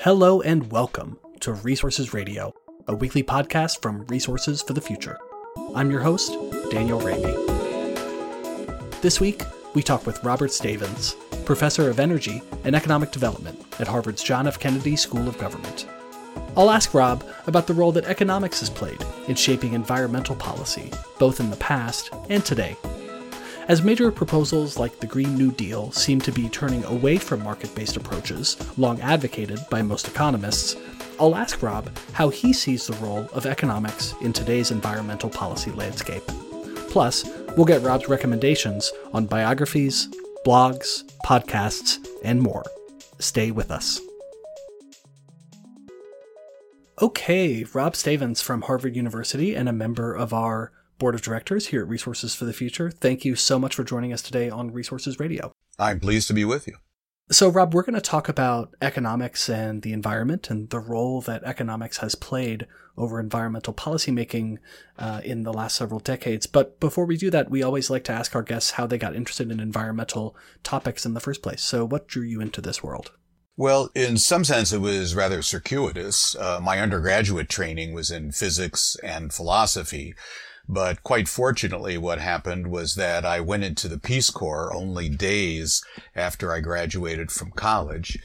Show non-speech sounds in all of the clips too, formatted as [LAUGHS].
Hello and welcome to Resources Radio, a weekly podcast from Resources for the Future. I'm your host, Daniel Raimi. This week, we talk with Robert Stavins, Professor of Energy and Economic Development at Harvard's John F. Kennedy School of Government. I'll ask Rob about the role that economics has played in shaping environmental policy, both in the past and today. As major proposals like the Green New Deal seem to be turning away from market based approaches, long advocated by most economists, I'll ask Rob how he sees the role of economics in today's environmental policy landscape. Plus, we'll get Rob's recommendations on biographies, blogs, podcasts, and more. Stay with us. Okay, Rob Stavins from Harvard University and a member of our board of directors here at Resources for the Future. Thank you so much for joining us today on Resources Radio. I'm pleased to be with you. So, Rob, we're going to talk about economics and the environment and the role that economics has played over environmental policymaking uh, in the last several decades. But before we do that, we always like to ask our guests how they got interested in environmental topics in the first place. So, what drew you into this world? Well, in some sense, it was rather circuitous. Uh, my undergraduate training was in physics and philosophy. But quite fortunately, what happened was that I went into the Peace Corps only days after I graduated from college.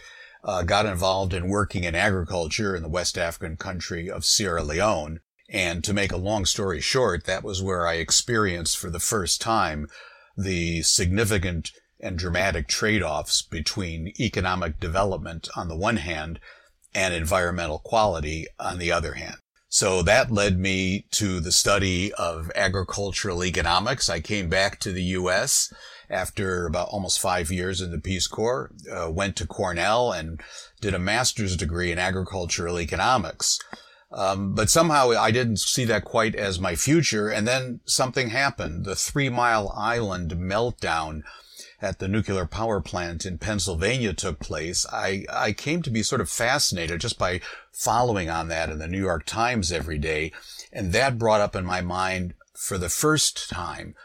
Uh, got involved in working in agriculture in the West African country of Sierra Leone. And to make a long story short, that was where I experienced for the first time the significant and dramatic trade-offs between economic development on the one hand and environmental quality on the other hand. So that led me to the study of agricultural economics. I came back to the U.S. after about almost five years in the Peace Corps, uh, went to Cornell and did a master's degree in agricultural economics. Um, but somehow I didn't see that quite as my future. And then something happened. The Three Mile Island meltdown at the nuclear power plant in Pennsylvania took place, I, I came to be sort of fascinated just by following on that in the New York Times every day. And that brought up in my mind for the first time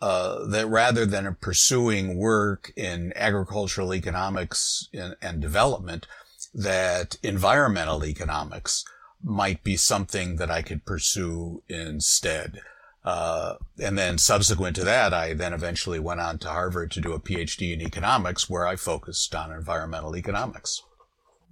uh, that rather than pursuing work in agricultural economics and, and development, that environmental economics might be something that I could pursue instead. Uh, and then subsequent to that, I then eventually went on to Harvard to do a PhD in economics where I focused on environmental economics.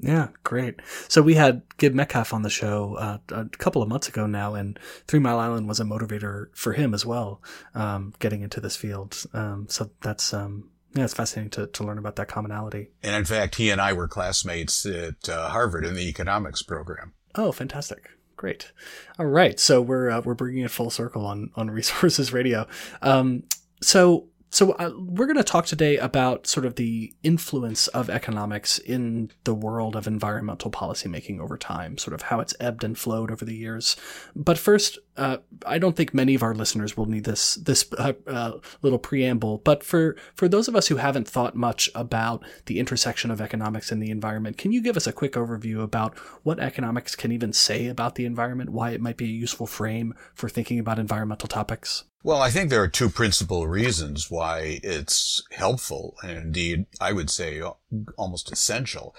Yeah, great. So we had Gib Metcalf on the show uh, a couple of months ago now, and Three Mile Island was a motivator for him as well, um, getting into this field. Um, so that's um, yeah, it's fascinating to, to learn about that commonality. And in fact, he and I were classmates at uh, Harvard in the economics program. Oh, fantastic! Great. All right. So we're uh, we're bringing it full circle on on [LAUGHS] Resources Radio. Um, so so uh, we're going to talk today about sort of the influence of economics in the world of environmental policymaking over time, sort of how it's ebbed and flowed over the years. But first, uh, I don't think many of our listeners will need this this uh, uh, little preamble. But for for those of us who haven't thought much about the intersection of economics and the environment, can you give us a quick overview about what economics can even say about the environment, why it might be a useful frame for thinking about environmental topics? Well, I think there are two principal reasons why it's helpful, and indeed, I would say almost essential.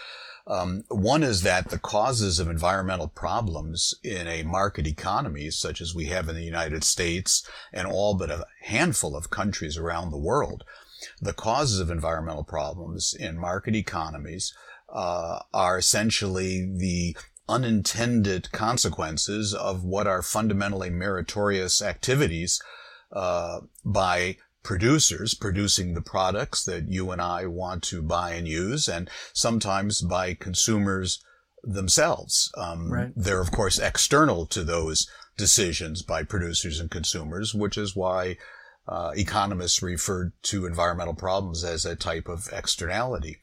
Um, one is that the causes of environmental problems in a market economy, such as we have in the United States and all but a handful of countries around the world, the causes of environmental problems in market economies uh, are essentially the unintended consequences of what are fundamentally meritorious activities uh, by producers producing the products that you and I want to buy and use, and sometimes by consumers themselves. Um, right. They're of course external to those decisions by producers and consumers, which is why uh, economists refer to environmental problems as a type of externality.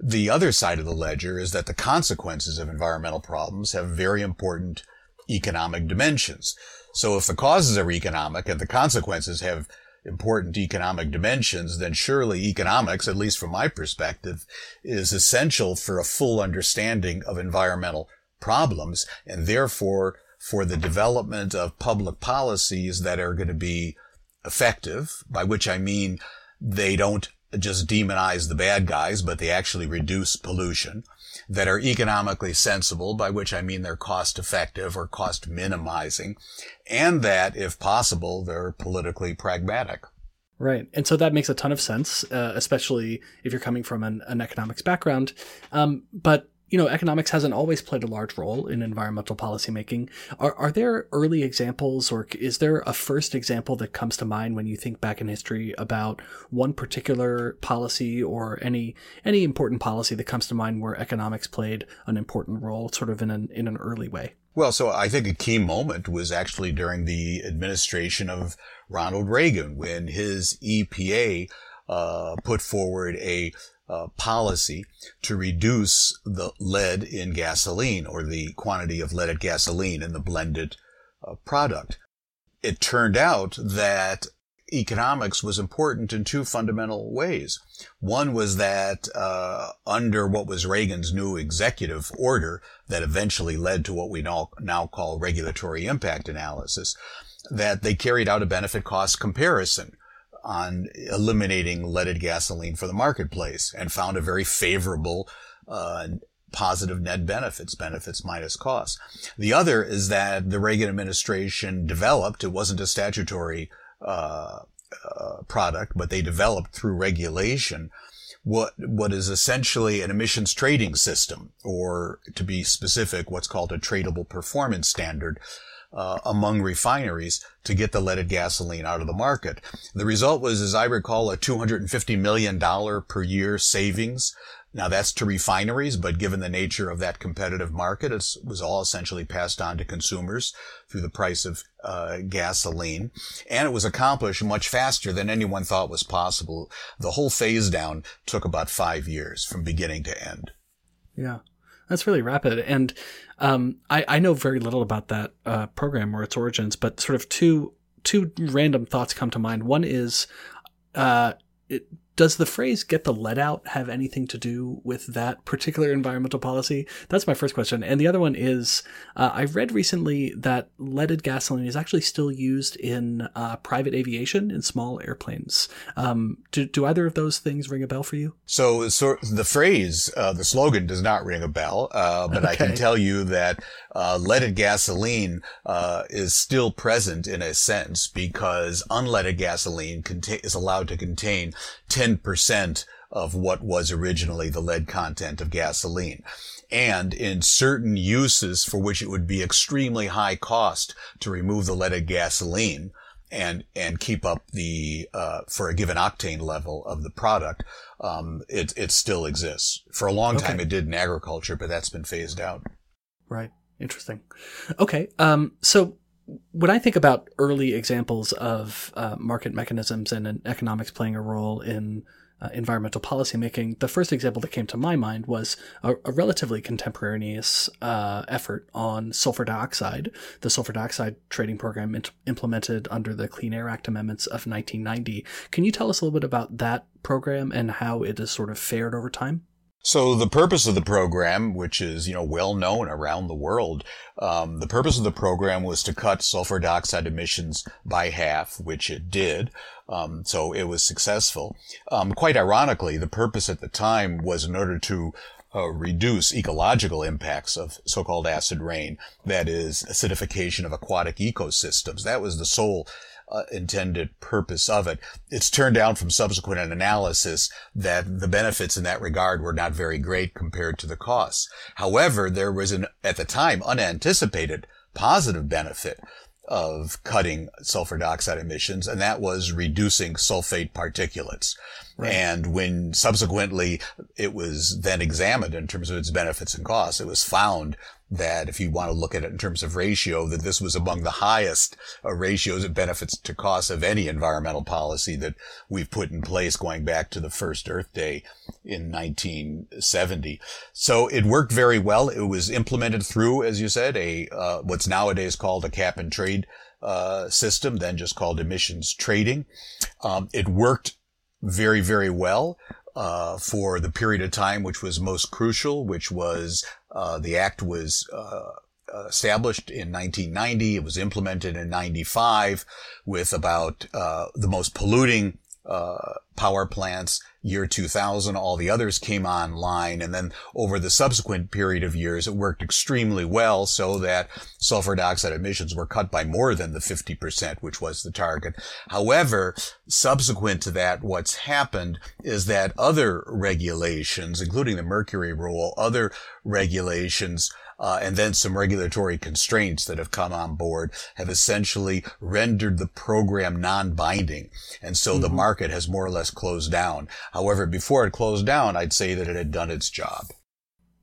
The other side of the ledger is that the consequences of environmental problems have very important economic dimensions. So if the causes are economic and the consequences have important economic dimensions, then surely economics, at least from my perspective, is essential for a full understanding of environmental problems and therefore for the development of public policies that are going to be effective, by which I mean they don't just demonize the bad guys, but they actually reduce pollution, that are economically sensible, by which I mean they're cost effective or cost minimizing, and that, if possible, they're politically pragmatic. Right. And so that makes a ton of sense, uh, especially if you're coming from an, an economics background. Um, but you know, economics hasn't always played a large role in environmental policymaking. Are, are there early examples, or is there a first example that comes to mind when you think back in history about one particular policy or any any important policy that comes to mind where economics played an important role, sort of in an in an early way? Well, so I think a key moment was actually during the administration of Ronald Reagan when his EPA uh, put forward a uh, policy to reduce the lead in gasoline or the quantity of leaded gasoline in the blended uh, product. It turned out that economics was important in two fundamental ways. One was that uh, under what was Reagan's new executive order that eventually led to what we now, now call regulatory impact analysis, that they carried out a benefit cost comparison on eliminating leaded gasoline for the marketplace and found a very favorable uh, positive net benefits, benefits minus costs. The other is that the Reagan administration developed, it wasn't a statutory uh, uh, product, but they developed through regulation what what is essentially an emissions trading system, or to be specific, what's called a tradable performance standard, uh, among refineries to get the leaded gasoline out of the market. The result was, as I recall, a $250 million per year savings. Now that's to refineries, but given the nature of that competitive market, it was all essentially passed on to consumers through the price of uh, gasoline. And it was accomplished much faster than anyone thought was possible. The whole phase down took about five years from beginning to end. Yeah. That's really rapid. And um, I, I know very little about that uh, program or its origins, but sort of two two random thoughts come to mind. One is, uh, it, does the phrase get the lead out have anything to do with that particular environmental policy? That's my first question. And the other one is uh, I read recently that leaded gasoline is actually still used in uh, private aviation in small airplanes. Um, do, do either of those things ring a bell for you? So, so the phrase, uh, the slogan does not ring a bell, uh, but okay. I can tell you that uh, leaded gasoline uh, is still present in a sense because unleaded gasoline is allowed to contain 10 10% of what was originally the lead content of gasoline. And in certain uses for which it would be extremely high cost to remove the leaded gasoline and, and keep up the, uh, for a given octane level of the product, um, it, it still exists. For a long time it did in agriculture, but that's been phased out. Right. Interesting. Okay. Um, so when I think about early examples of uh, market mechanisms and economics playing a role in uh, environmental policymaking, the first example that came to my mind was a, a relatively contemporaneous uh, effort on sulfur dioxide, the sulfur dioxide trading program int- implemented under the Clean Air Act amendments of 1990. Can you tell us a little bit about that program and how it has sort of fared over time? So the purpose of the program, which is, you know, well known around the world, um, the purpose of the program was to cut sulfur dioxide emissions by half, which it did. Um, so it was successful. Um, quite ironically, the purpose at the time was in order to uh, reduce ecological impacts of so-called acid rain, that is acidification of aquatic ecosystems. That was the sole uh, intended purpose of it. It's turned out from subsequent analysis that the benefits in that regard were not very great compared to the costs. However, there was an, at the time, unanticipated positive benefit of cutting sulfur dioxide emissions, and that was reducing sulfate particulates. Right. And when subsequently it was then examined in terms of its benefits and costs, it was found that if you want to look at it in terms of ratio, that this was among the highest uh, ratios of benefits to costs of any environmental policy that we've put in place going back to the first Earth Day in 1970. So it worked very well. It was implemented through, as you said, a uh, what's nowadays called a cap and trade uh, system, then just called emissions trading. Um, it worked very, very well. Uh, for the period of time which was most crucial, which was uh, the act was uh, established in 1990. It was implemented in 95 with about uh, the most polluting uh, power plants. Year 2000, all the others came online. And then over the subsequent period of years, it worked extremely well so that sulfur dioxide emissions were cut by more than the 50%, which was the target. However, subsequent to that, what's happened is that other regulations, including the mercury rule, other regulations, uh, and then some regulatory constraints that have come on board have essentially rendered the program non-binding. And so mm-hmm. the market has more or less closed down. However, before it closed down, I'd say that it had done its job.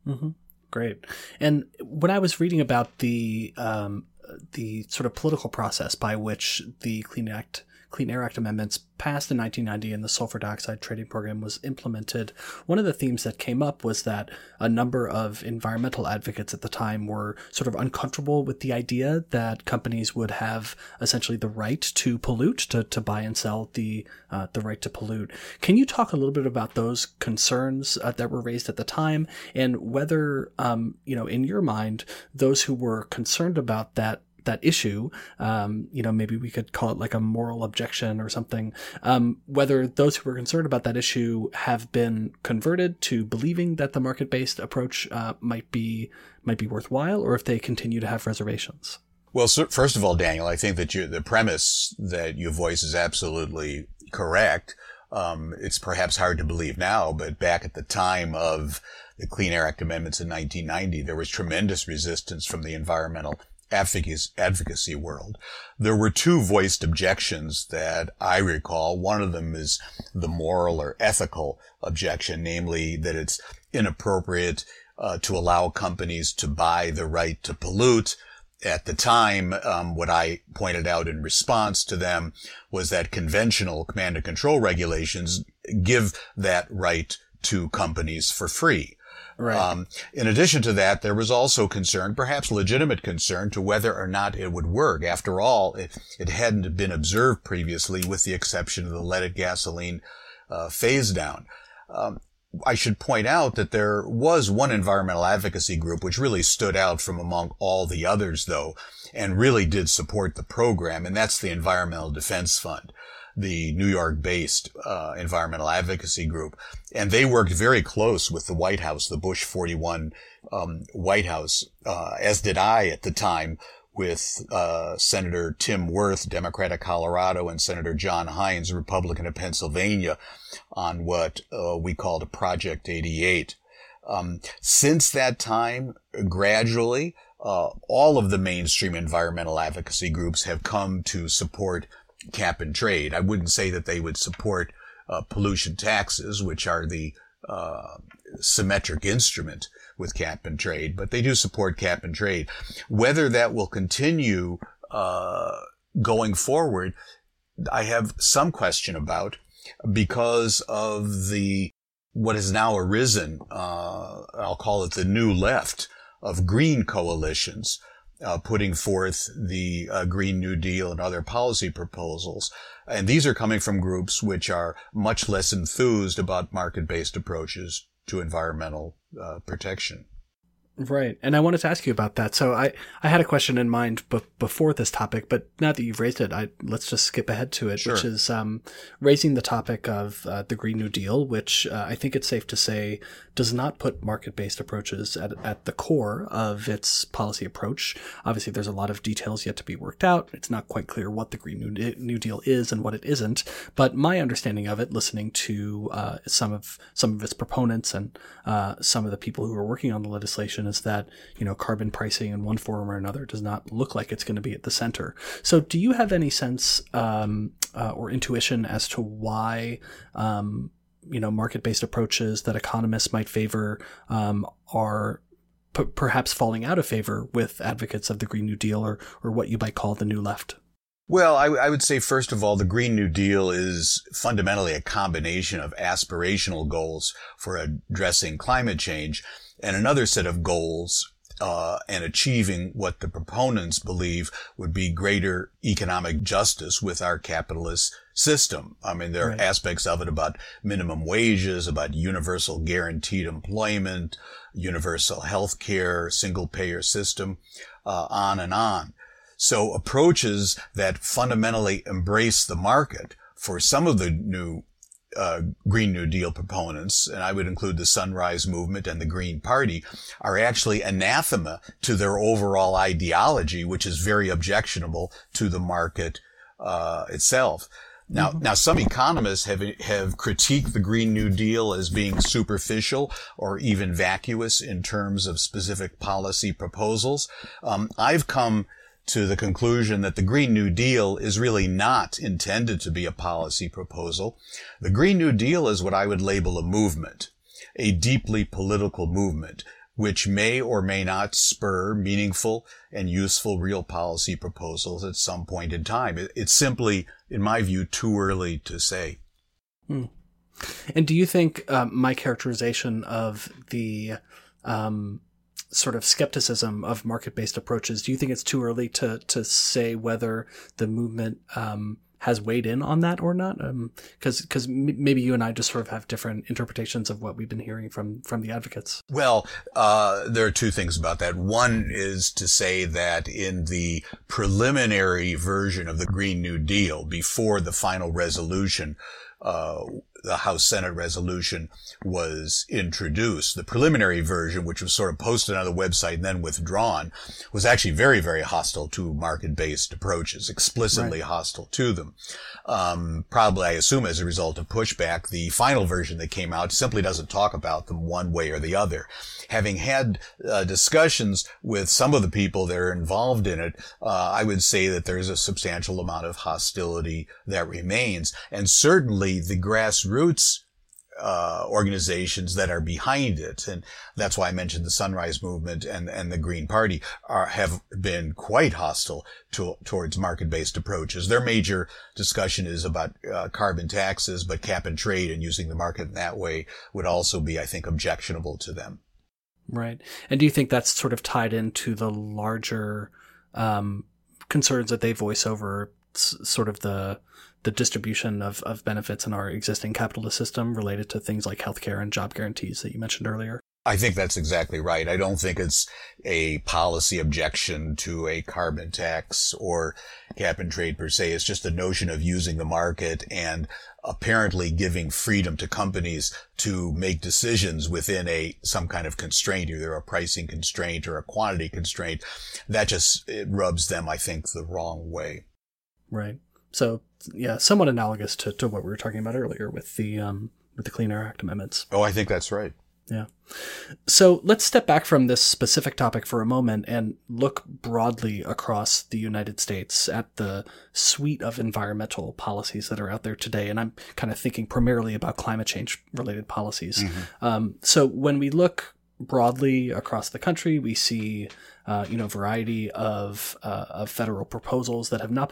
Mm-hmm. Great. And when I was reading about the, um, the sort of political process by which the Clean Act Clean Air Act amendments passed in 1990 and the sulfur dioxide trading program was implemented, one of the themes that came up was that a number of environmental advocates at the time were sort of uncomfortable with the idea that companies would have essentially the right to pollute, to, to buy and sell the uh, the right to pollute. Can you talk a little bit about those concerns uh, that were raised at the time and whether, um, you know, in your mind, those who were concerned about that that issue, um, you know, maybe we could call it like a moral objection or something. Um, whether those who were concerned about that issue have been converted to believing that the market-based approach uh, might be might be worthwhile, or if they continue to have reservations. Well, so first of all, Daniel, I think that you, the premise that you voice is absolutely correct. Um, it's perhaps hard to believe now, but back at the time of the Clean Air Act amendments in 1990, there was tremendous resistance from the environmental advocacy world. There were two voiced objections that I recall. One of them is the moral or ethical objection, namely that it's inappropriate uh, to allow companies to buy the right to pollute. At the time, um, what I pointed out in response to them was that conventional command and control regulations give that right to companies for free. Right. Um, in addition to that, there was also concern, perhaps legitimate concern, to whether or not it would work. After all, it, it hadn't been observed previously, with the exception of the leaded gasoline uh, phase down. Um, I should point out that there was one environmental advocacy group which really stood out from among all the others, though, and really did support the program, and that's the Environmental Defense Fund the New York based uh, environmental advocacy group. And they worked very close with the White House, the Bush 41 um, White House, uh, as did I at the time with uh, Senator Tim Wirth, Democrat of Colorado, and Senator John Heinz, Republican of Pennsylvania, on what uh, we called Project 88. Um, since that time, gradually, uh, all of the mainstream environmental advocacy groups have come to support cap and trade. I wouldn't say that they would support uh, pollution taxes, which are the uh, symmetric instrument with cap and trade, but they do support cap and trade. Whether that will continue uh, going forward, I have some question about because of the what has now arisen. Uh, I'll call it the new left of green coalitions uh, putting forth the uh, Green New Deal and other policy proposals. And these are coming from groups which are much less enthused about market-based approaches to environmental uh, protection. Right. And I wanted to ask you about that. So I, I had a question in mind b- before this topic, but now that you've raised it, I let's just skip ahead to it, sure. which is um, raising the topic of uh, the Green New Deal, which uh, I think it's safe to say does not put market-based approaches at, at the core of its policy approach. Obviously, there's a lot of details yet to be worked out. It's not quite clear what the Green New, New Deal is and what it isn't. But my understanding of it, listening to uh, some of some of its proponents and uh, some of the people who are working on the legislation is that, you know, carbon pricing in one form or another does not look like it's going to be at the center. So do you have any sense um, uh, or intuition as to why, um, you know, market-based approaches that economists might favor um, are p- perhaps falling out of favor with advocates of the Green New Deal or, or what you might call the New Left? Well, I, I, would say, first of all, the Green New Deal is fundamentally a combination of aspirational goals for addressing climate change and another set of goals uh, and achieving what the proponents believe would be greater economic justice with our capitalist system. I mean, there right. are aspects of it about minimum wages, about universal guaranteed employment, universal health care, single payer system, uh, on and on. So approaches that fundamentally embrace the market for some of the new uh, Green New Deal proponents, and I would include the Sunrise Movement and the Green Party, are actually anathema to their overall ideology, which is very objectionable to the market uh, itself. Now, mm-hmm. now some economists have have critiqued the Green New Deal as being superficial or even vacuous in terms of specific policy proposals. Um, I've come to the conclusion that the Green New Deal is really not intended to be a policy proposal. The Green New Deal is what I would label a movement, a deeply political movement, which may or may not spur meaningful and useful real policy proposals at some point in time. It's simply, in my view, too early to say. Hmm. And do you think uh, my characterization of the um, sort of skepticism of market-based approaches. Do you think it's too early to to say whether the movement um, has weighed in on that or not? Because um, because m- maybe you and I just sort of have different interpretations of what we've been hearing from from the advocates. Well, uh, there are two things about that. One is to say that in the preliminary version of the Green New Deal, before the final resolution, uh, the House Senate resolution was introduced. The preliminary version, which was sort of posted on the website and then withdrawn, was actually very, very hostile to market-based approaches, explicitly right. hostile to them. Um, probably, I assume, as a result of pushback, the final version that came out simply doesn't talk about them one way or the other. Having had uh, discussions with some of the people that are involved in it, uh, I would say that there's a substantial amount of hostility that remains, and certainly the grassroots roots uh, organizations that are behind it, and that's why I mentioned the Sunrise Movement and and the Green Party are have been quite hostile to, towards market-based approaches. Their major discussion is about uh, carbon taxes, but cap and trade and using the market in that way would also be, I think, objectionable to them. Right, and do you think that's sort of tied into the larger um, concerns that they voice over sort of the the distribution of, of benefits in our existing capitalist system related to things like healthcare and job guarantees that you mentioned earlier? I think that's exactly right. I don't think it's a policy objection to a carbon tax or cap and trade per se. It's just the notion of using the market and apparently giving freedom to companies to make decisions within a some kind of constraint, either a pricing constraint or a quantity constraint. That just it rubs them, I think, the wrong way. Right. So yeah, somewhat analogous to, to what we were talking about earlier with the um, with the Clean Air Act amendments. Oh, I think that's right. Yeah. So let's step back from this specific topic for a moment and look broadly across the United States at the suite of environmental policies that are out there today. And I'm kind of thinking primarily about climate change related policies. Mm-hmm. Um, so when we look broadly across the country, we see uh, you know, variety of, uh, of federal proposals that have not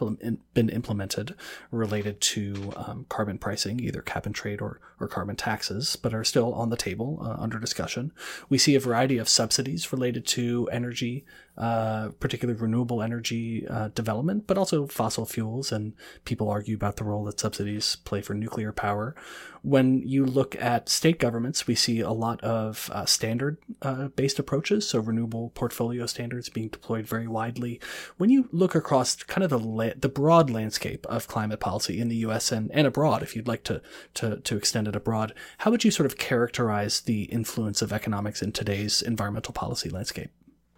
been implemented related to um, carbon pricing, either cap and trade or, or carbon taxes, but are still on the table uh, under discussion. We see a variety of subsidies related to energy uh, particularly renewable energy uh, development, but also fossil fuels. And people argue about the role that subsidies play for nuclear power. When you look at state governments, we see a lot of uh, standard based approaches, so renewable portfolio standards being deployed very widely. When you look across kind of the la- the broad landscape of climate policy in the U.S. and, and abroad, if you'd like to, to to extend it abroad, how would you sort of characterize the influence of economics in today's environmental policy landscape?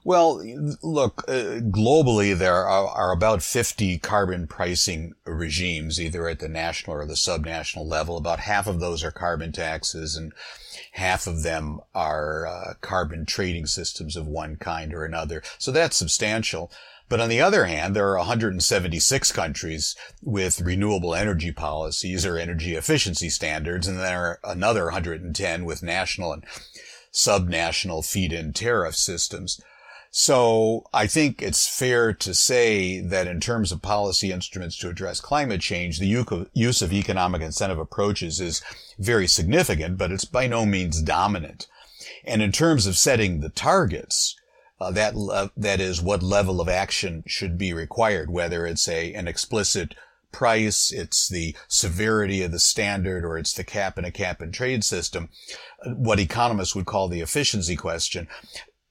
Well, look, uh, globally, there are, are, about 50 carbon pricing regimes, either at the national or the subnational level. About half of those are carbon taxes and half of them are uh, carbon trading systems of one kind or another. So that's substantial. But on the other hand, there are 176 countries with renewable energy policies or energy efficiency standards, and there are another 110 with national and subnational feed-in tariff systems. So I think it's fair to say that in terms of policy instruments to address climate change, the use of economic incentive approaches is very significant, but it's by no means dominant. And in terms of setting the targets, uh, that that is what level of action should be required, whether it's a an explicit price, it's the severity of the standard, or it's the cap and a cap and trade system, what economists would call the efficiency question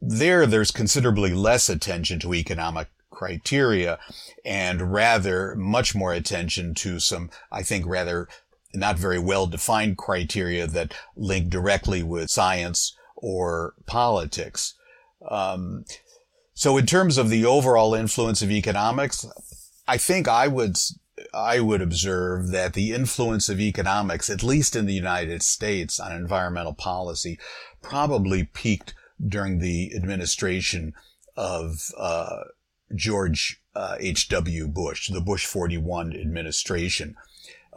there, there's considerably less attention to economic criteria and rather much more attention to some, I think, rather not very well defined criteria that link directly with science or politics. Um, so in terms of the overall influence of economics, I think I would I would observe that the influence of economics, at least in the United States, on environmental policy, probably peaked during the administration of uh, George uh, H.W. Bush, the Bush 41 administration.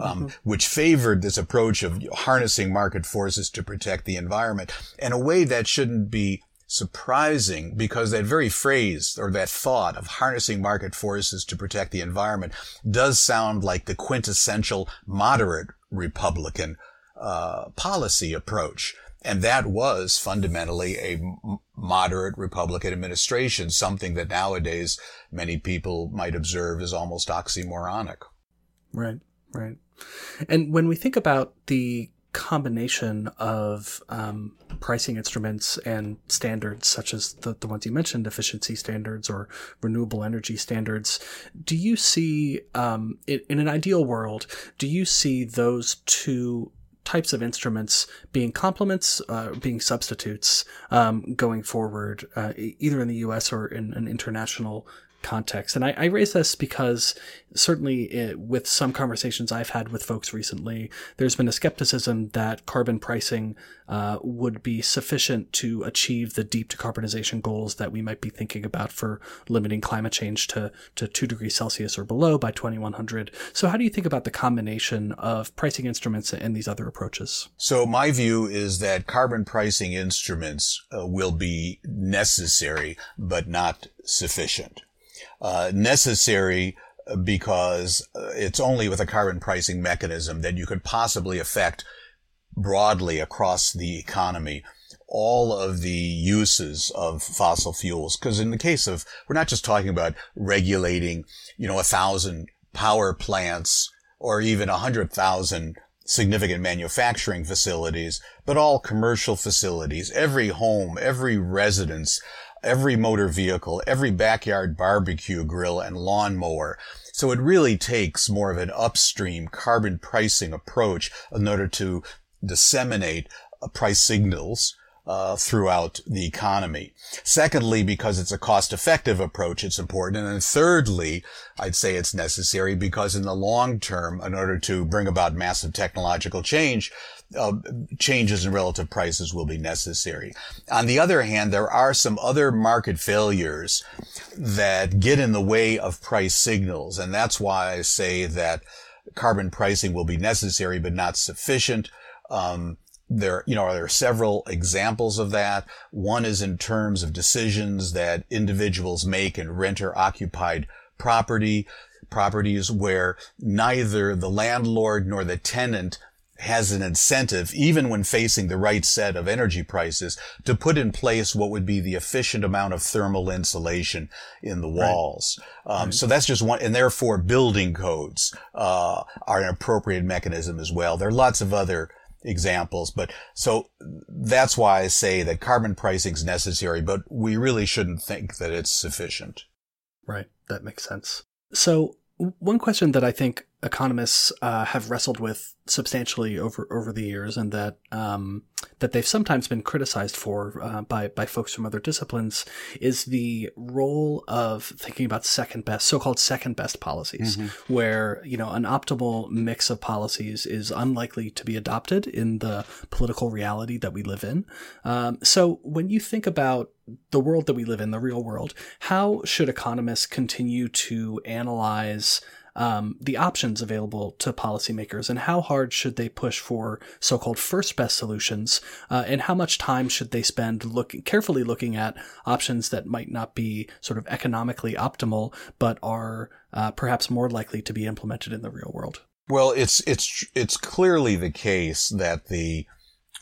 Um, mm-hmm. which favored this approach of harnessing market forces to protect the environment in a way that shouldn't be surprising because that very phrase or that thought of harnessing market forces to protect the environment does sound like the quintessential moderate Republican uh, policy approach. And that was fundamentally a moderate Republican administration, something that nowadays many people might observe as almost oxymoronic. Right, right. And when we think about the combination of um, pricing instruments and standards, such as the, the ones you mentioned, efficiency standards or renewable energy standards, do you see, um, in, in an ideal world, do you see those two types of instruments being complements, uh, being substitutes um, going forward, uh, either in the U.S. or in an international context. And I, I raise this because certainly it, with some conversations I've had with folks recently, there's been a skepticism that carbon pricing uh, would be sufficient to achieve the deep decarbonization goals that we might be thinking about for limiting climate change to, to 2 degrees Celsius or below by 2100. So how do you think about the combination of pricing instruments and these other approaches? So my view is that carbon pricing instruments uh, will be necessary, but not sufficient uh, necessary because uh, it's only with a carbon pricing mechanism that you could possibly affect broadly across the economy all of the uses of fossil fuels. Because in the case of, we're not just talking about regulating, you know, a thousand power plants or even a hundred thousand significant manufacturing facilities, but all commercial facilities, every home, every residence, every motor vehicle, every backyard barbecue grill and lawnmower. So it really takes more of an upstream carbon pricing approach in order to disseminate uh, price signals uh, throughout the economy. Secondly, because it's a cost-effective approach, it's important. And then thirdly, I'd say it's necessary because in the long term, in order to bring about massive technological change, uh, changes in relative prices will be necessary. On the other hand, there are some other market failures that get in the way of price signals. And that's why I say that carbon pricing will be necessary, but not sufficient. Um, there, you know, there are several examples of that. One is in terms of decisions that individuals make in renter occupied property, properties where neither the landlord nor the tenant has an incentive, even when facing the right set of energy prices, to put in place what would be the efficient amount of thermal insulation in the walls. Right. Um, right. So that's just one, and therefore building codes uh, are an appropriate mechanism as well. There are lots of other examples, but so that's why I say that carbon pricing is necessary, but we really shouldn't think that it's sufficient. Right. That makes sense. So one question that I think economists uh, have wrestled with substantially over over the years, and that um, that they've sometimes been criticized for uh, by by folks from other disciplines, is the role of thinking about second best, so-called second best policies, mm-hmm. where you know an optimal mix of policies is unlikely to be adopted in the political reality that we live in. Um, so when you think about the world that we live in, the real world, how should economists continue to analyze um, the options available to policymakers and how hard should they push for so-called first best solutions uh, and how much time should they spend looking carefully looking at options that might not be sort of economically optimal but are uh, perhaps more likely to be implemented in the real world? Well it's it's it's clearly the case that the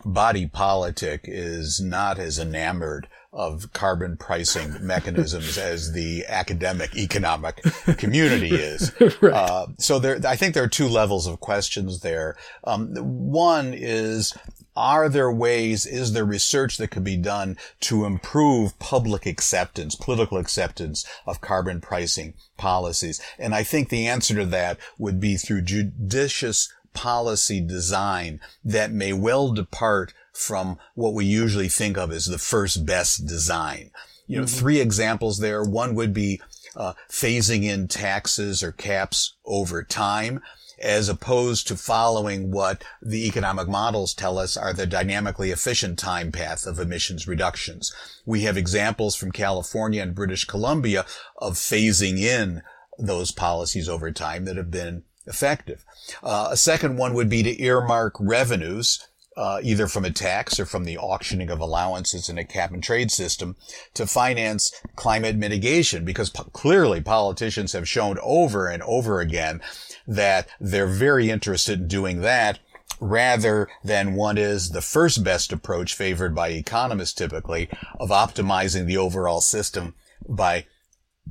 body politic is not as enamored of carbon pricing [LAUGHS] mechanisms as the academic economic [LAUGHS] community is. [LAUGHS] right. uh, so there, I think there are two levels of questions there. Um, one is, are there ways, is there research that could be done to improve public acceptance, political acceptance of carbon pricing policies? And I think the answer to that would be through judicious policy design that may well depart from what we usually think of as the first best design. You know, mm-hmm. three examples there. One would be uh, phasing in taxes or caps over time as opposed to following what the economic models tell us are the dynamically efficient time path of emissions reductions. We have examples from California and British Columbia of phasing in those policies over time that have been effective. Uh, a second one would be to earmark revenues uh, either from a tax or from the auctioning of allowances in a cap and trade system to finance climate mitigation because po- clearly politicians have shown over and over again that they're very interested in doing that rather than what is the first best approach favored by economists typically of optimizing the overall system by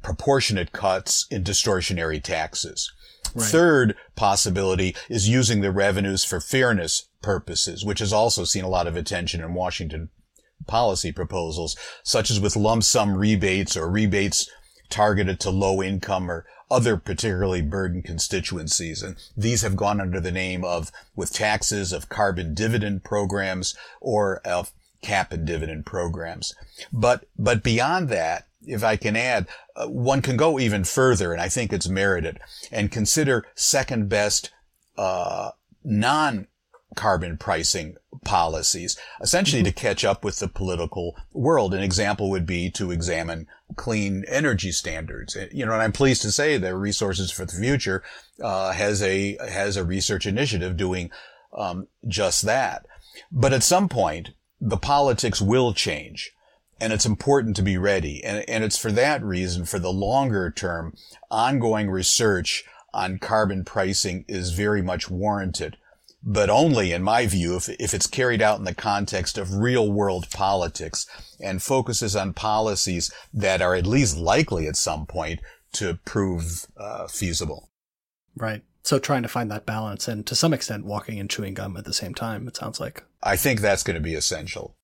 proportionate cuts in distortionary taxes. Right. Third possibility is using the revenues for fairness purposes, which has also seen a lot of attention in Washington policy proposals, such as with lump sum rebates or rebates targeted to low income or other particularly burdened constituencies. And these have gone under the name of, with taxes, of carbon dividend programs or of cap and dividend programs. But, but beyond that, if I can add, uh, one can go even further, and I think it's merited, and consider second best uh, non carbon pricing policies, essentially mm-hmm. to catch up with the political world. An example would be to examine clean energy standards. You know, and I'm pleased to say that Resources for the Future uh, has a has a research initiative doing um, just that. But at some point, the politics will change. And it's important to be ready. And, and it's for that reason, for the longer term, ongoing research on carbon pricing is very much warranted but only in my view if, if it's carried out in the context of real world politics and focuses on policies that are at least likely at some point to prove uh, feasible. Right. So trying to find that balance and to some extent walking and chewing gum at the same time, it sounds like. I think that's going to be essential.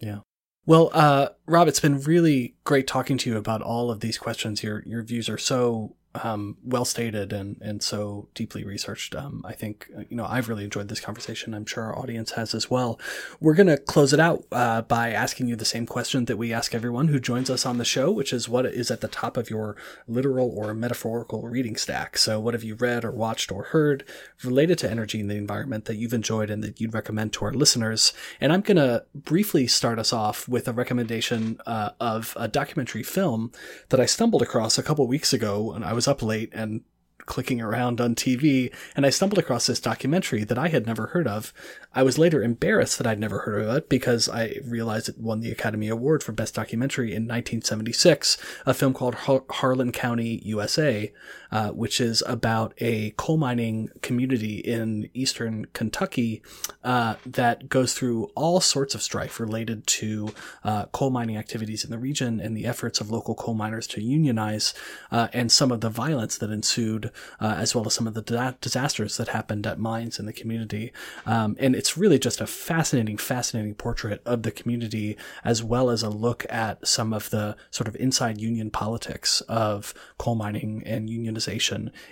Yeah. Well, uh, Rob, it's been really great talking to you about all of these questions. Your your views are so um, well stated and and so deeply researched. Um, I think you know I've really enjoyed this conversation. I'm sure our audience has as well. We're gonna close it out uh, by asking you the same question that we ask everyone who joins us on the show, which is what is at the top of your literal or metaphorical reading stack. So, what have you read or watched or heard related to energy and the environment that you've enjoyed and that you'd recommend to our listeners? And I'm gonna briefly start us off with a recommendation uh, of a documentary film that I stumbled across a couple weeks ago, and I was was up late and clicking around on TV, and I stumbled across this documentary that I had never heard of. I was later embarrassed that I'd never heard of it because I realized it won the Academy Award for Best Documentary in 1976, a film called Har- Harlan County, USA, uh, which is about a coal mining community in eastern Kentucky uh, that goes through all sorts of strife related to uh, coal mining activities in the region and the efforts of local coal miners to unionize uh, and some of the violence that ensued uh, as well as some of the da- disasters that happened at mines in the community. Um, and it's really just a fascinating, fascinating portrait of the community, as well as a look at some of the sort of inside union politics of coal mining and unionization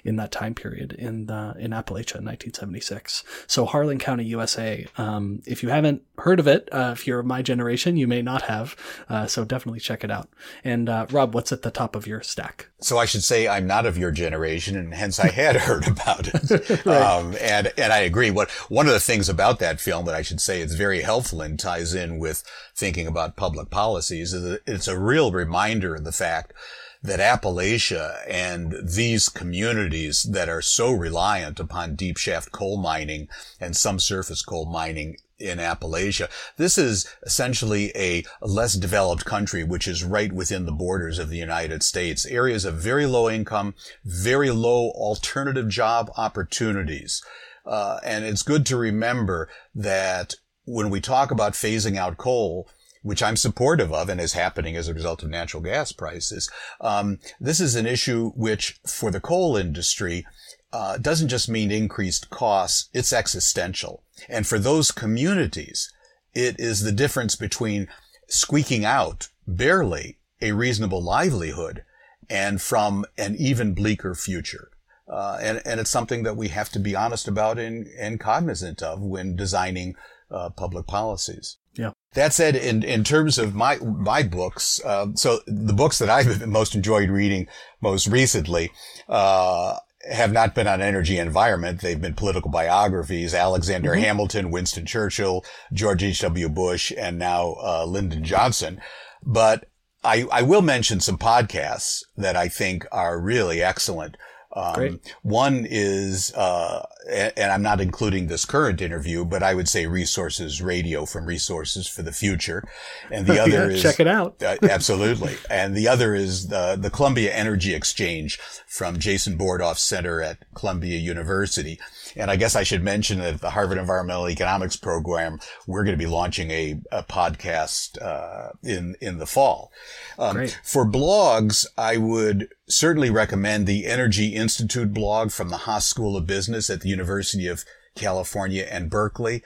in that time period in the, in Appalachia in 1976. So Harlan County, USA. Um, if you haven't heard of it, uh, if you're of my generation, you may not have. Uh, so definitely check it out. And uh, Rob, what's at the top of your stack? So I should say I'm not of your generation, and hence I had [LAUGHS] heard about it. [LAUGHS] right. um, and and I agree. What one of the things about that film that I should say it's very helpful and ties in with thinking about public policies is it's a real reminder of the fact that Appalachia and these communities that are so reliant upon deep shaft coal mining and some surface coal mining in Appalachia. This is essentially a less developed country, which is right within the borders of the United States. Areas of very low income, very low alternative job opportunities. Uh, and it's good to remember that when we talk about phasing out coal, which I'm supportive of and is happening as a result of natural gas prices, um, this is an issue which, for the coal industry, uh, doesn't just mean increased costs, it's existential. And for those communities, it is the difference between squeaking out barely a reasonable livelihood and from an even bleaker future. Uh, and, and it's something that we have to be honest about and, and cognizant of when designing uh, public policies. Yeah. That said, in, in terms of my my books, uh, so the books that I've [LAUGHS] most enjoyed reading most recently uh, have not been on energy and environment. They've been political biographies: Alexander mm-hmm. Hamilton, Winston Churchill, George H. W. Bush, and now uh, Lyndon Johnson. But I, I will mention some podcasts that I think are really excellent. Um, one is, uh, and I'm not including this current interview, but I would say Resources Radio from Resources for the Future. And the [LAUGHS] other yeah, is, check it out. uh, absolutely. And the other is the, the Columbia Energy Exchange from Jason Bordoff Center at Columbia University. And I guess I should mention that the Harvard Environmental Economics program, we're going to be launching a, a podcast uh, in in the fall. Um, for blogs, I would certainly recommend the Energy Institute blog from the Haas School of Business at the University of California and Berkeley.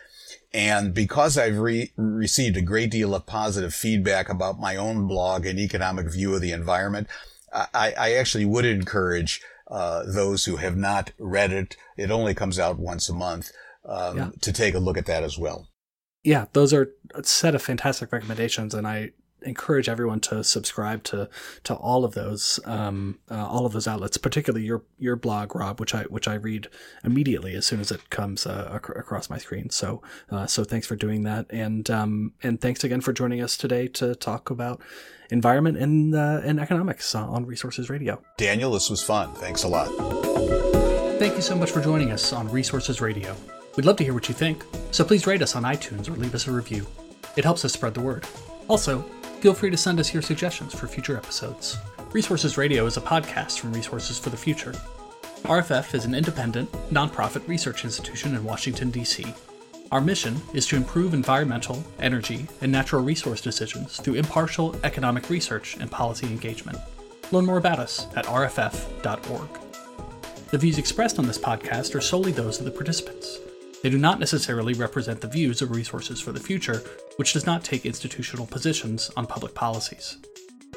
And because I've re- received a great deal of positive feedback about my own blog and economic view of the environment, I, I actually would encourage uh, those who have not read it. It only comes out once a month um, yeah. to take a look at that as well. Yeah, those are a set of fantastic recommendations, and I encourage everyone to subscribe to to all of those um, uh, all of those outlets, particularly your your blog, Rob, which I which I read immediately as soon as it comes uh, ac- across my screen. So uh, so thanks for doing that, and um, and thanks again for joining us today to talk about environment and uh, and economics on Resources Radio. Daniel, this was fun. Thanks a lot. Thank you so much for joining us on Resources Radio. We'd love to hear what you think, so please rate us on iTunes or leave us a review. It helps us spread the word. Also, Feel free to send us your suggestions for future episodes. Resources Radio is a podcast from Resources for the Future. RFF is an independent, nonprofit research institution in Washington, D.C. Our mission is to improve environmental, energy, and natural resource decisions through impartial economic research and policy engagement. Learn more about us at rff.org. The views expressed on this podcast are solely those of the participants. They do not necessarily represent the views of Resources for the Future, which does not take institutional positions on public policies.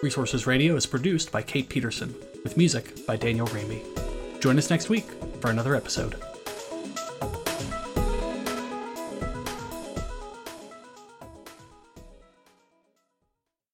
Resources Radio is produced by Kate Peterson, with music by Daniel Raimi. Join us next week for another episode.